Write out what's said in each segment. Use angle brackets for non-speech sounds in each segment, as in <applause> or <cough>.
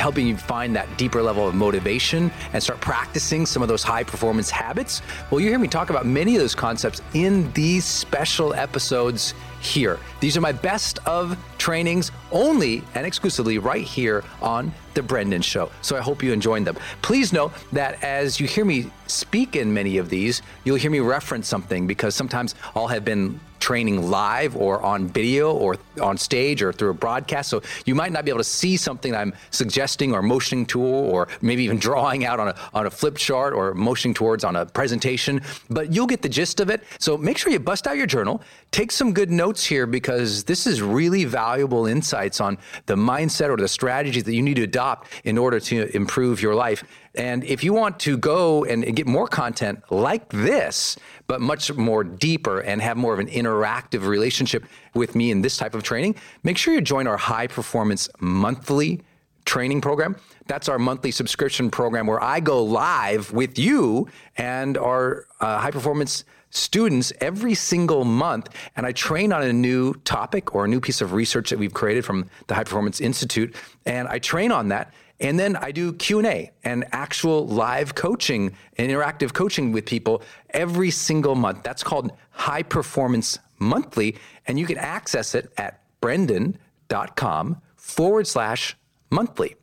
helping you find that deeper level of motivation and start practicing some of those high performance habits. Well, you hear me talk about many of those concepts in these special episodes here. These are my best of trainings only and exclusively right here on The Brendon Show. So I hope you enjoyed them. Please know that as you hear me speak in many of these, you'll hear me reference something because sometimes I'll have been training live or on video or on stage or through a broadcast. So you might not be able to see something I'm suggesting or motioning to or maybe even <laughs> drawing out on a, on a flip chart or motioning towards on a presentation, but you'll get the gist of it. So make sure you bust out your journal, take some good notes here because this is really valuable insights on the mindset or the strategies that you need to adopt in order to improve your life. And if you want to go and get more content like this, but much more deeper and have more of an interactive relationship with me in this type of training, make sure you join our high performance monthly training program. That's our monthly subscription program where I go live with you and our uh, high performance students every single month. And I train on a new topic or a new piece of research that we've created from the High Performance Institute. And I train on that and then I do Q&A and actual live coaching and interactive coaching with people every single month. That's called High Performance Monthly and you can access it at brendon.com forward slash monthly.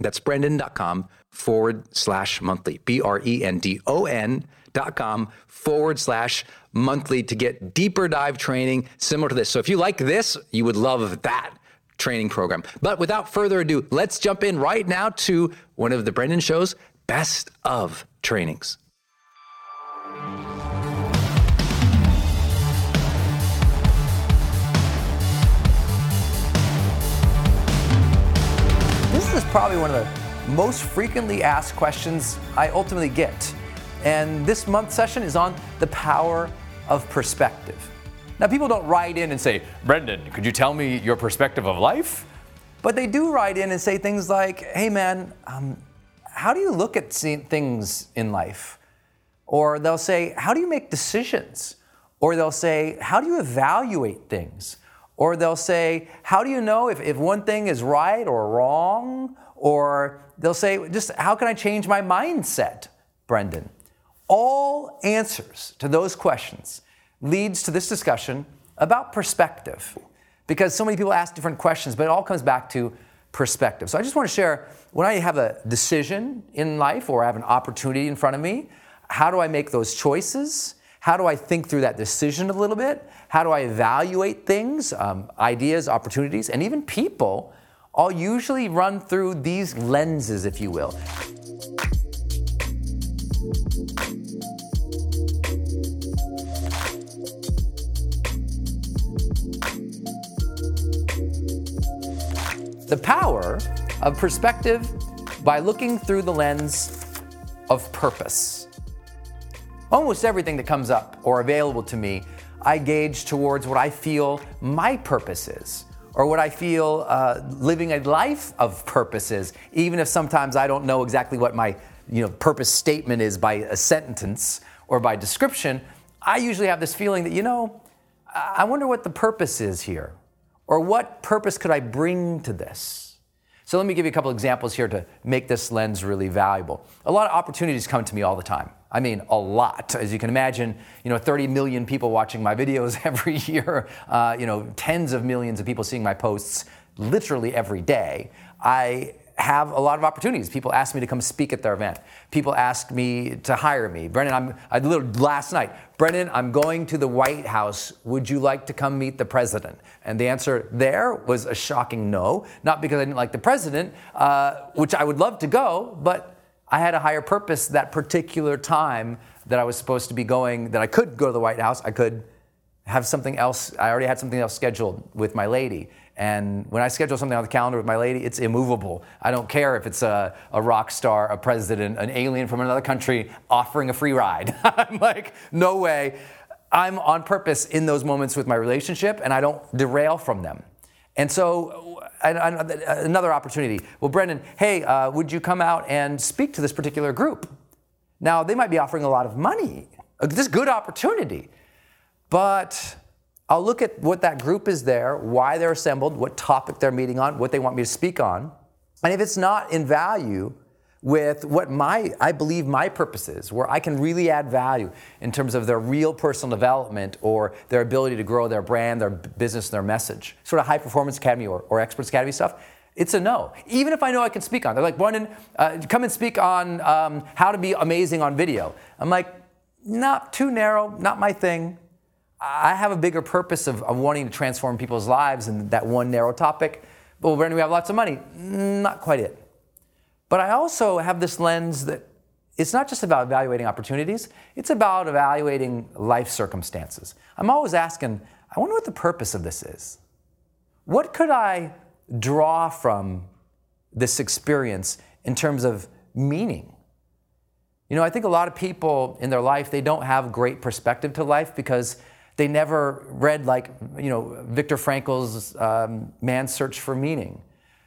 That's brendon.com forward slash monthly. B R E N D O N dot com forward slash monthly to get deeper dive training similar to this. So if you like this, you would love that training program. But without further ado, let's jump in right now to one of the Brendon Show's best of trainings. This is probably one of the most frequently asked questions I ultimately get. And this month's session is on the power of perspective. Now, people don't write in and say, Brendon, could you tell me your perspective of life? But they do write in and say things like, hey man, um, how do you look at things in life? Or they'll say, how do you make decisions? Or they'll say, how do you evaluate things? Or they'll say, how do you know if, if one thing is right or wrong? Or they'll say, just how can I change my mindset, Brendon? All answers to those questions leads to this discussion about perspective. Because so many people ask different questions, but it all comes back to perspective. So I just want to share when I have a decision in life or I have an opportunity in front of me, how do I make those choices? How do I think through that decision a little bit? How do I evaluate things, um, ideas, opportunities, and even people? I'll usually run through these lenses, if you will. The power of perspective by looking through the lens of purpose. Almost everything that comes up or available to me, I gauge towards what I feel my purpose is, or what I feel uh, living a life of purpose is, even if sometimes I don't know exactly what my you know, purpose statement is by a sentence or by description. I usually have this feeling that, you know, I wonder what the purpose is here, or what purpose could I bring to this? So let me give you a couple examples here to make this lens really valuable. A lot of opportunities come to me all the time. I mean, a lot. As you can imagine, you know, 30 million people watching my videos <laughs> every year, uh, you know, tens of millions of people seeing my posts literally every day. I have a lot of opportunities. People ask me to come speak at their event. People ask me to hire me. Brendon, I'm I literally last night. Brendon, I'm going to the White House. Would you like to come meet the president? And the answer there was a shocking no. Not because I didn't like the president, uh, which I would love to go, but I had a higher purpose that particular time that I was supposed to be going. That I could go to the White House. I could have something else. I already had something else scheduled with my lady. And when I schedule something on the calendar with my lady, it's immovable. I don't care if it's a, a rock star, a president, an alien from another country offering a free ride. <laughs> I'm like, no way. I'm on purpose in those moments with my relationship, and I don't derail from them. And so, another opportunity. Well, Brendon, hey, uh, would you come out and speak to this particular group? Now, they might be offering a lot of money. This good opportunity. But I'll look at what that group is there, why they're assembled, what topic they're meeting on, what they want me to speak on. And if it's not in value with what my I believe my purpose is, where I can really add value in terms of their real personal development or their ability to grow their brand, their business, their message, sort of high performance academy or, or experts academy stuff, it's a no. Even if I know I can speak on, they're like, Brendon, uh, come and speak on um, how to be amazing on video. I'm like, not too narrow, not my thing. I have a bigger purpose of, of wanting to transform people's lives in that one narrow topic. Well, when we have lots of money, mm, not quite it. But I also have this lens that it's not just about evaluating opportunities, it's about evaluating life circumstances. I'm always asking, I wonder what the purpose of this is. What could I draw from this experience in terms of meaning? You know, I think a lot of people in their life, they don't have great perspective to life because they never read, like, you know, Viktor Frankl's um, Man's Search for Meaning.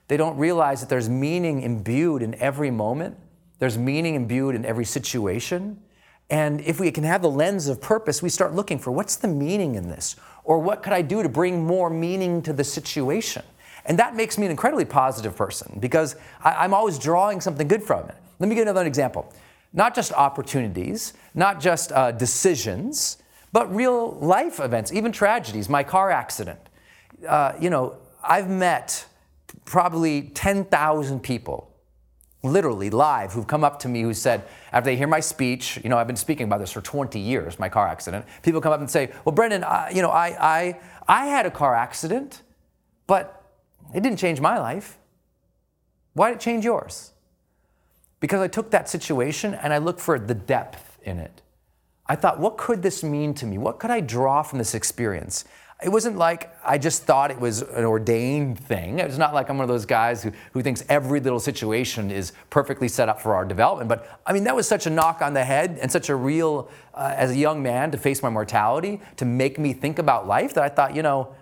They don't realize that there's meaning imbued in every moment, there's meaning imbued in every situation. And if we can have the lens of purpose, we start looking for what's the meaning in this? Or what could I do to bring more meaning to the situation? And that makes me an incredibly positive person because I, am always drawing something good from it. Let me give another example. Not just opportunities, not just uh, decisions, but real life events, even tragedies. My car accident. Uh, you know, I've met probably 10,000 people, literally live, who've come up to me who said, after they hear my speech, you know, I've been speaking about this for 20 years, my car accident. People come up and say, Well, Brendon, you know, I, I, I had a car accident, but it didn't change my life. Why did it change yours? Because I took that situation and I looked for the depth in it. I thought, what could this mean to me? What could I draw from this experience? It wasn't like I just thought it was an ordained thing. It's not like I'm one of those guys who, who thinks every little situation is perfectly set up for our development. But I mean, that was such a knock on the head and such a real, uh, as a young man, to face my mortality, to make me think about life that I thought, you know,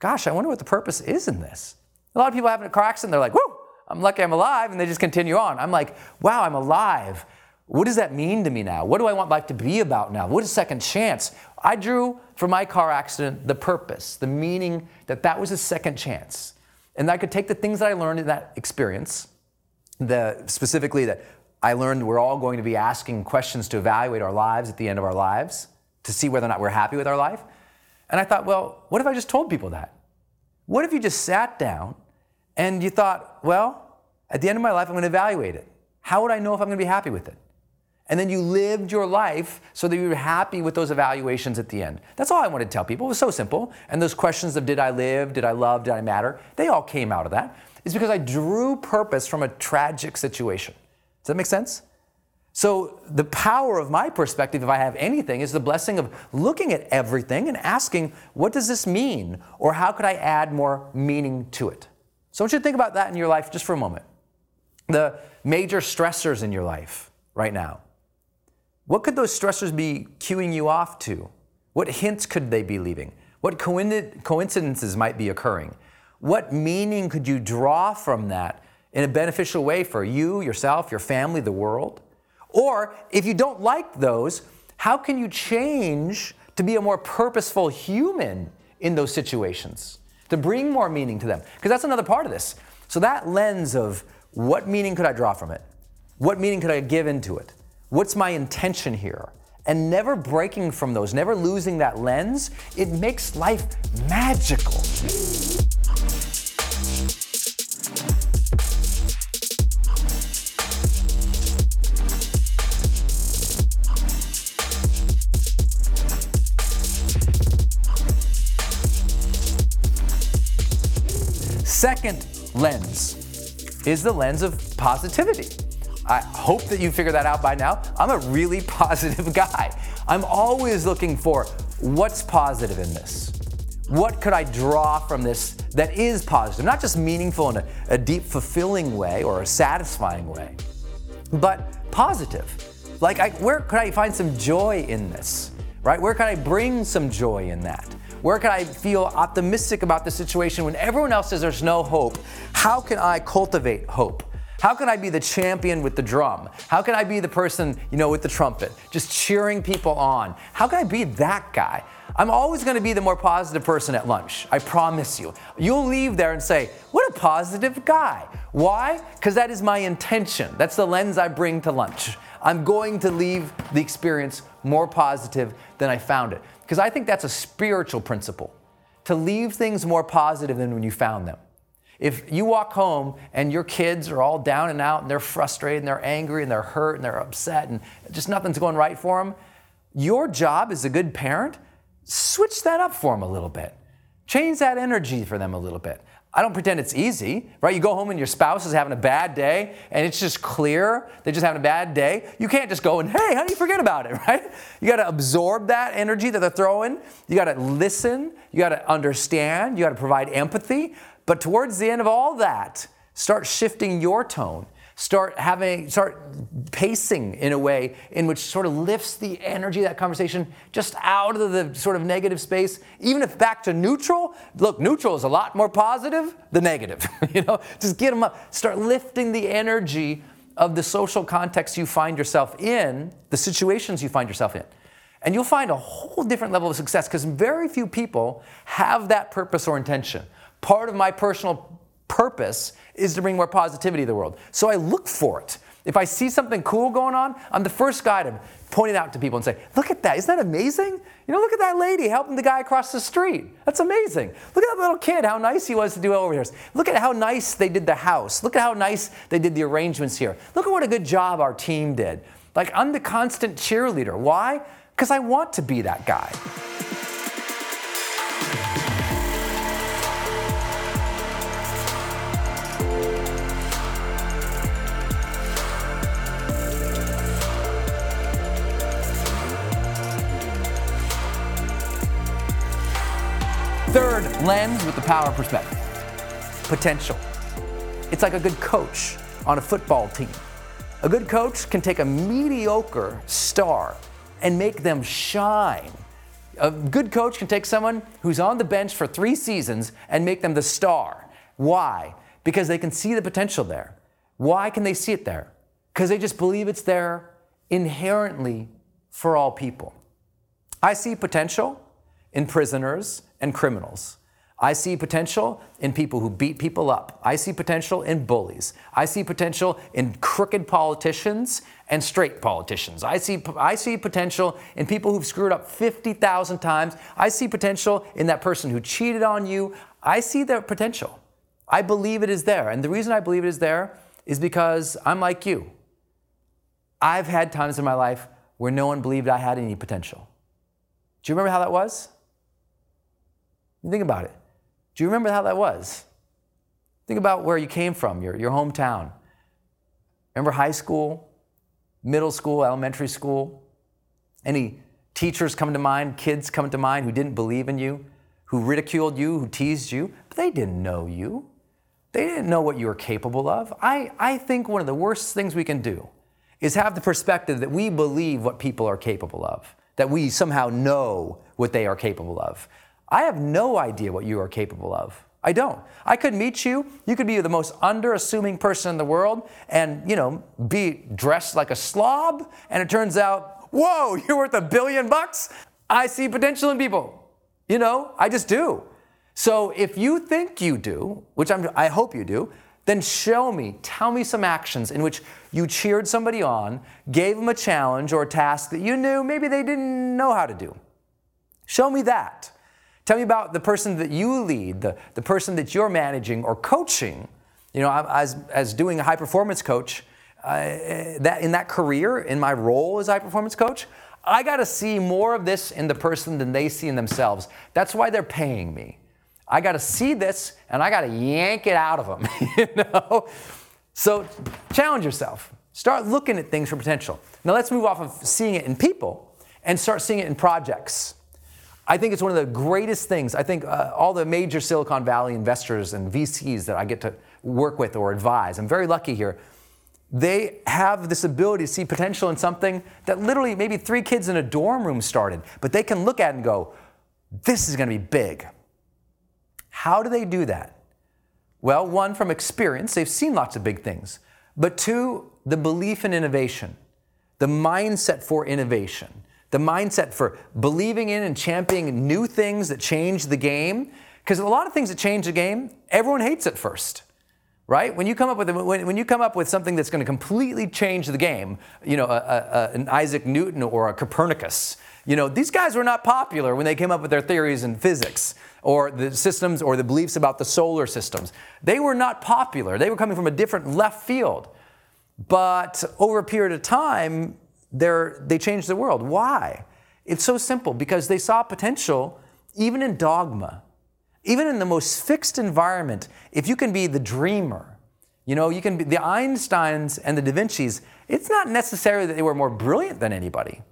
gosh, I wonder what the purpose is in this. A lot of people have a car accident, they're like, whoo, I'm lucky I'm alive, and they just continue on. I'm like, wow, I'm alive. What does that mean to me now? What do I want life to be about now? What is second chance? I drew from my car accident the purpose, the meaning that that was a second chance. And I could take the things that I learned in that experience, the, specifically that I learned we're all going to be asking questions to evaluate our lives at the end of our lives, to see whether or not we're happy with our life. And I thought, well, what if I just told people that? What if you just sat down and you thought, well, at the end of my life, I'm going to evaluate it. How would I know if I'm going to be happy with it? And then you lived your life so that you were happy with those evaluations at the end. That's all I wanted to tell people. It was so simple. And those questions of did I live, did I love, did I matter, they all came out of that. It's because I drew purpose from a tragic situation. Does that make sense? So, the power of my perspective, if I have anything, is the blessing of looking at everything and asking, what does this mean? Or how could I add more meaning to it? So, I want you to think about that in your life just for a moment. The major stressors in your life right now. What could those stressors be cueing you off to? What hints could they be leaving? What coincidences might be occurring? What meaning could you draw from that in a beneficial way for you, yourself, your family, the world? Or if you don't like those, how can you change to be a more purposeful human in those situations, to bring more meaning to them? Because that's another part of this. So, that lens of what meaning could I draw from it? What meaning could I give into it? What's my intention here? And never breaking from those, never losing that lens, it makes life magical. Second lens is the lens of positivity. I hope that you figured that out by now. I'm a really <laughs> positive guy. I'm always looking for what's positive in this. What could I draw from this that is positive? Not just meaningful in a, a deep, fulfilling way or a satisfying way, but positive. Like, I, where could I find some joy in this? Right? Where could I bring some joy in that? Where can I feel optimistic about the situation when everyone else says there's no hope? How can I cultivate hope? How can I be the champion with the drum? How can I be the person, you know, with the trumpet, just cheering people on? How can I be that guy? I'm always going to be the more positive person at lunch. I promise you. You'll leave there and say, What a positive guy. Why? Because that is my intention. That's the lens I bring to lunch. I'm going to leave the experience more positive than I found it. Because I think that's a spiritual principle to leave things more positive than when you found them. If you walk home and your kids are all down and out and they're frustrated and they're angry and they're hurt and they're upset and just nothing's going right for them, your job as a good parent switch that up for them a little bit. Change that energy for them a little bit. I don't pretend it's easy, right? You go home and your spouse is having a bad day and it's just clear they're just having a bad day. You can't just go and, hey, how do you forget about it, <laughs> right? You got to absorb that energy that they're throwing. You got to listen. You got to understand. You got to provide empathy. But towards the end of all that, start shifting your tone. Start having start pacing in a way in which sort of lifts the energy of that conversation just out of the sort of negative space. Even if back to neutral look neutral is a lot more positive than negative <laughs> you know? Just get them up. Start lifting the energy of the social context you find yourself in the situations you find yourself in. And you'll find a whole different level of success because very few people have that purpose or intention part of my personal purpose is to bring more positivity to the world. So I look for it. If I see something cool going on, I'm the first guy to point it out to people and say, Look at that, isn't that amazing? You know, look at that lady helping the guy across the street. That's amazing. Look at that little kid, how nice he was to do over here. Look at how nice they did the house. Look at how nice they did the arrangements here. Look at what a good job our team did. Like, I'm the constant cheerleader. Why? Because I want to be that guy. Lens with the power perspective. Potential. It's like a good coach on a football team. A good coach can take a mediocre star and make them shine. A good coach can take someone who's on the bench for three seasons and make them the star. Why? Because they can see the potential there. Why can they see it there? Because they just believe it's there inherently for all people. I see potential in prisoners and criminals. I see potential in people who beat people up. I see potential in bullies. I see potential in crooked politicians and straight politicians. I see, I see potential in people who've screwed up 50,000 times. I see potential in that person who cheated on you. I see their potential. I believe it is there. And the reason I believe it is there is because I'm like you. I've had times in my life where no one believed I had any potential. Do you remember how that was? Think about it. Do you remember how that was? Think about where you came from, your, your hometown. Remember high school, middle school, elementary school? Any teachers come to mind, kids come to mind who didn't believe in you, who ridiculed you, who teased you, but they didn't know you. They didn't know what you were capable of. I, I think one of the worst things we can do is have the perspective that we believe what people are capable of, that we somehow know what they are capable of. I have no idea what you are capable of. I don't. I could meet you. You could be the most underassuming person in the world and, you know, be dressed like a slob. And it turns out, whoa, <laughs> you're worth a billion bucks. I see potential in people. You know, I just do. So if you think you do, which I'm, I hope you do, then show me, tell me some actions in which you cheered somebody on, gave them a challenge or a task that you knew maybe they didn't know how to do. Show me that. Tell me about the person that you lead, the, the person that you're managing or coaching. You know, as, as doing a high performance coach, uh, that in that career, in my role as high performance coach, I got to see more of this in the person than they see in themselves. That's why they're paying me. I got to see this and I got to yank it out of them. <laughs> you know. So challenge yourself. Start looking at things for potential. Now let's move off of seeing it in people and start seeing it in projects. I think it's one of the greatest things. I think uh, all the major Silicon Valley investors and VCs that I get to work with or advise, I'm very lucky here. They have this ability to see potential in something that literally maybe three kids in a dorm room started, but they can look at and go, this is going to be big. How do they do that? Well, one, from experience, they've seen lots of big things. But two, the belief in innovation, the mindset for innovation the mindset for believing in and championing new things that change the game. Because a lot of things that change the game, everyone hates at first, right? When you come up with when, when you come up with something that's going to completely change the game, you know, a, a, an Isaac Newton or a Copernicus, you know, these guys were not popular when they came up with their theories in physics or the systems or the beliefs about the solar systems. They were not popular. They were coming from a different left field. But over a period of time, they're, they changed the world. Why? It's so simple because they saw potential even in dogma, even in the most fixed environment. If you can be the dreamer, you know, you can be the Einsteins and the Da Vinci's, it's not necessarily that they were more brilliant than anybody.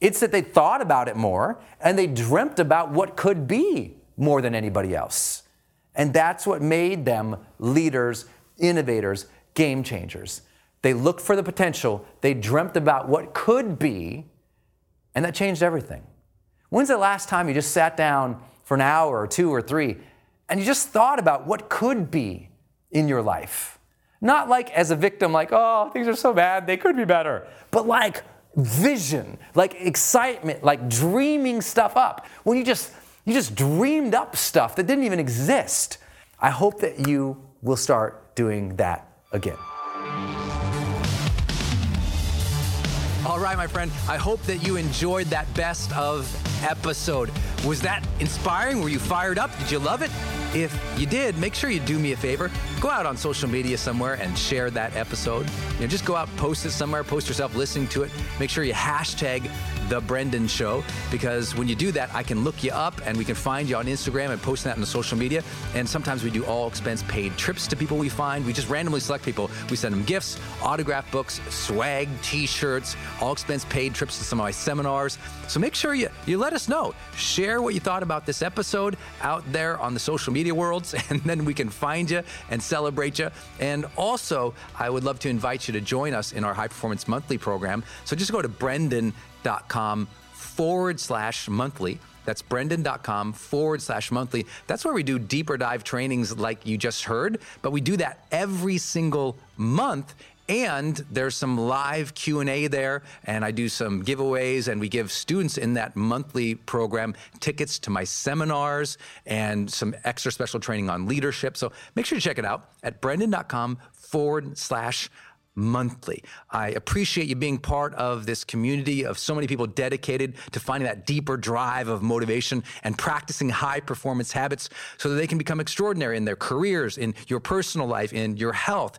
It's that they thought about it more and they dreamt about what could be more than anybody else. And that's what made them leaders, innovators, game changers. They looked for the potential, they dreamt about what could be, and that changed everything. When's the last time you just sat down for an hour or two or three and you just thought about what could be in your life? Not like as a victim, like, oh, things are so bad, they could be better, but like vision, like excitement, like dreaming stuff up. When you just you just dreamed up stuff that didn't even exist. I hope that you will start doing that again. All right, my friend, I hope that you enjoyed that best of episode. Was that inspiring? Were you fired up? Did you love it? If you did, make sure you do me a favor. Go out on social media somewhere and share that episode. You know, just go out, post it somewhere, post yourself listening to it. Make sure you hashtag the Brendon Show, because when you do that, I can look you up and we can find you on Instagram and post that on the social media. And sometimes we do all expense paid trips to people we find. We just randomly select people. We send them gifts, autograph books, swag, t-shirts, all expense paid trips to some of my seminars. So make sure you, you let us know. Share what you thought about this episode out there on the social media worlds, <laughs> and then we can find you and celebrate you. And also, I would love to invite you to join us in our High Performance Monthly program. So just go to Brendon brendon.com forward slash monthly. That's brendon.com forward slash monthly. That's where we do deeper dive trainings like you just heard, but we do that every single month and there's some live q&a there and i do some giveaways and we give students in that monthly program tickets to my seminars and some extra special training on leadership so make sure you check it out at brendon.com forward slash monthly. I appreciate you being part of this community of so many people dedicated to finding that deeper drive of motivation and practicing high performance habits so that they can become extraordinary in their careers, in your personal life, in your health.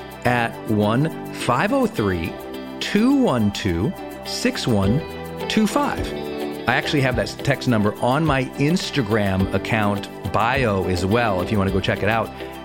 at 1 503 212 6125. I actually have that text number on my Instagram account bio as well if you want to go check it out.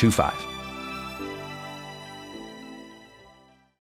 25.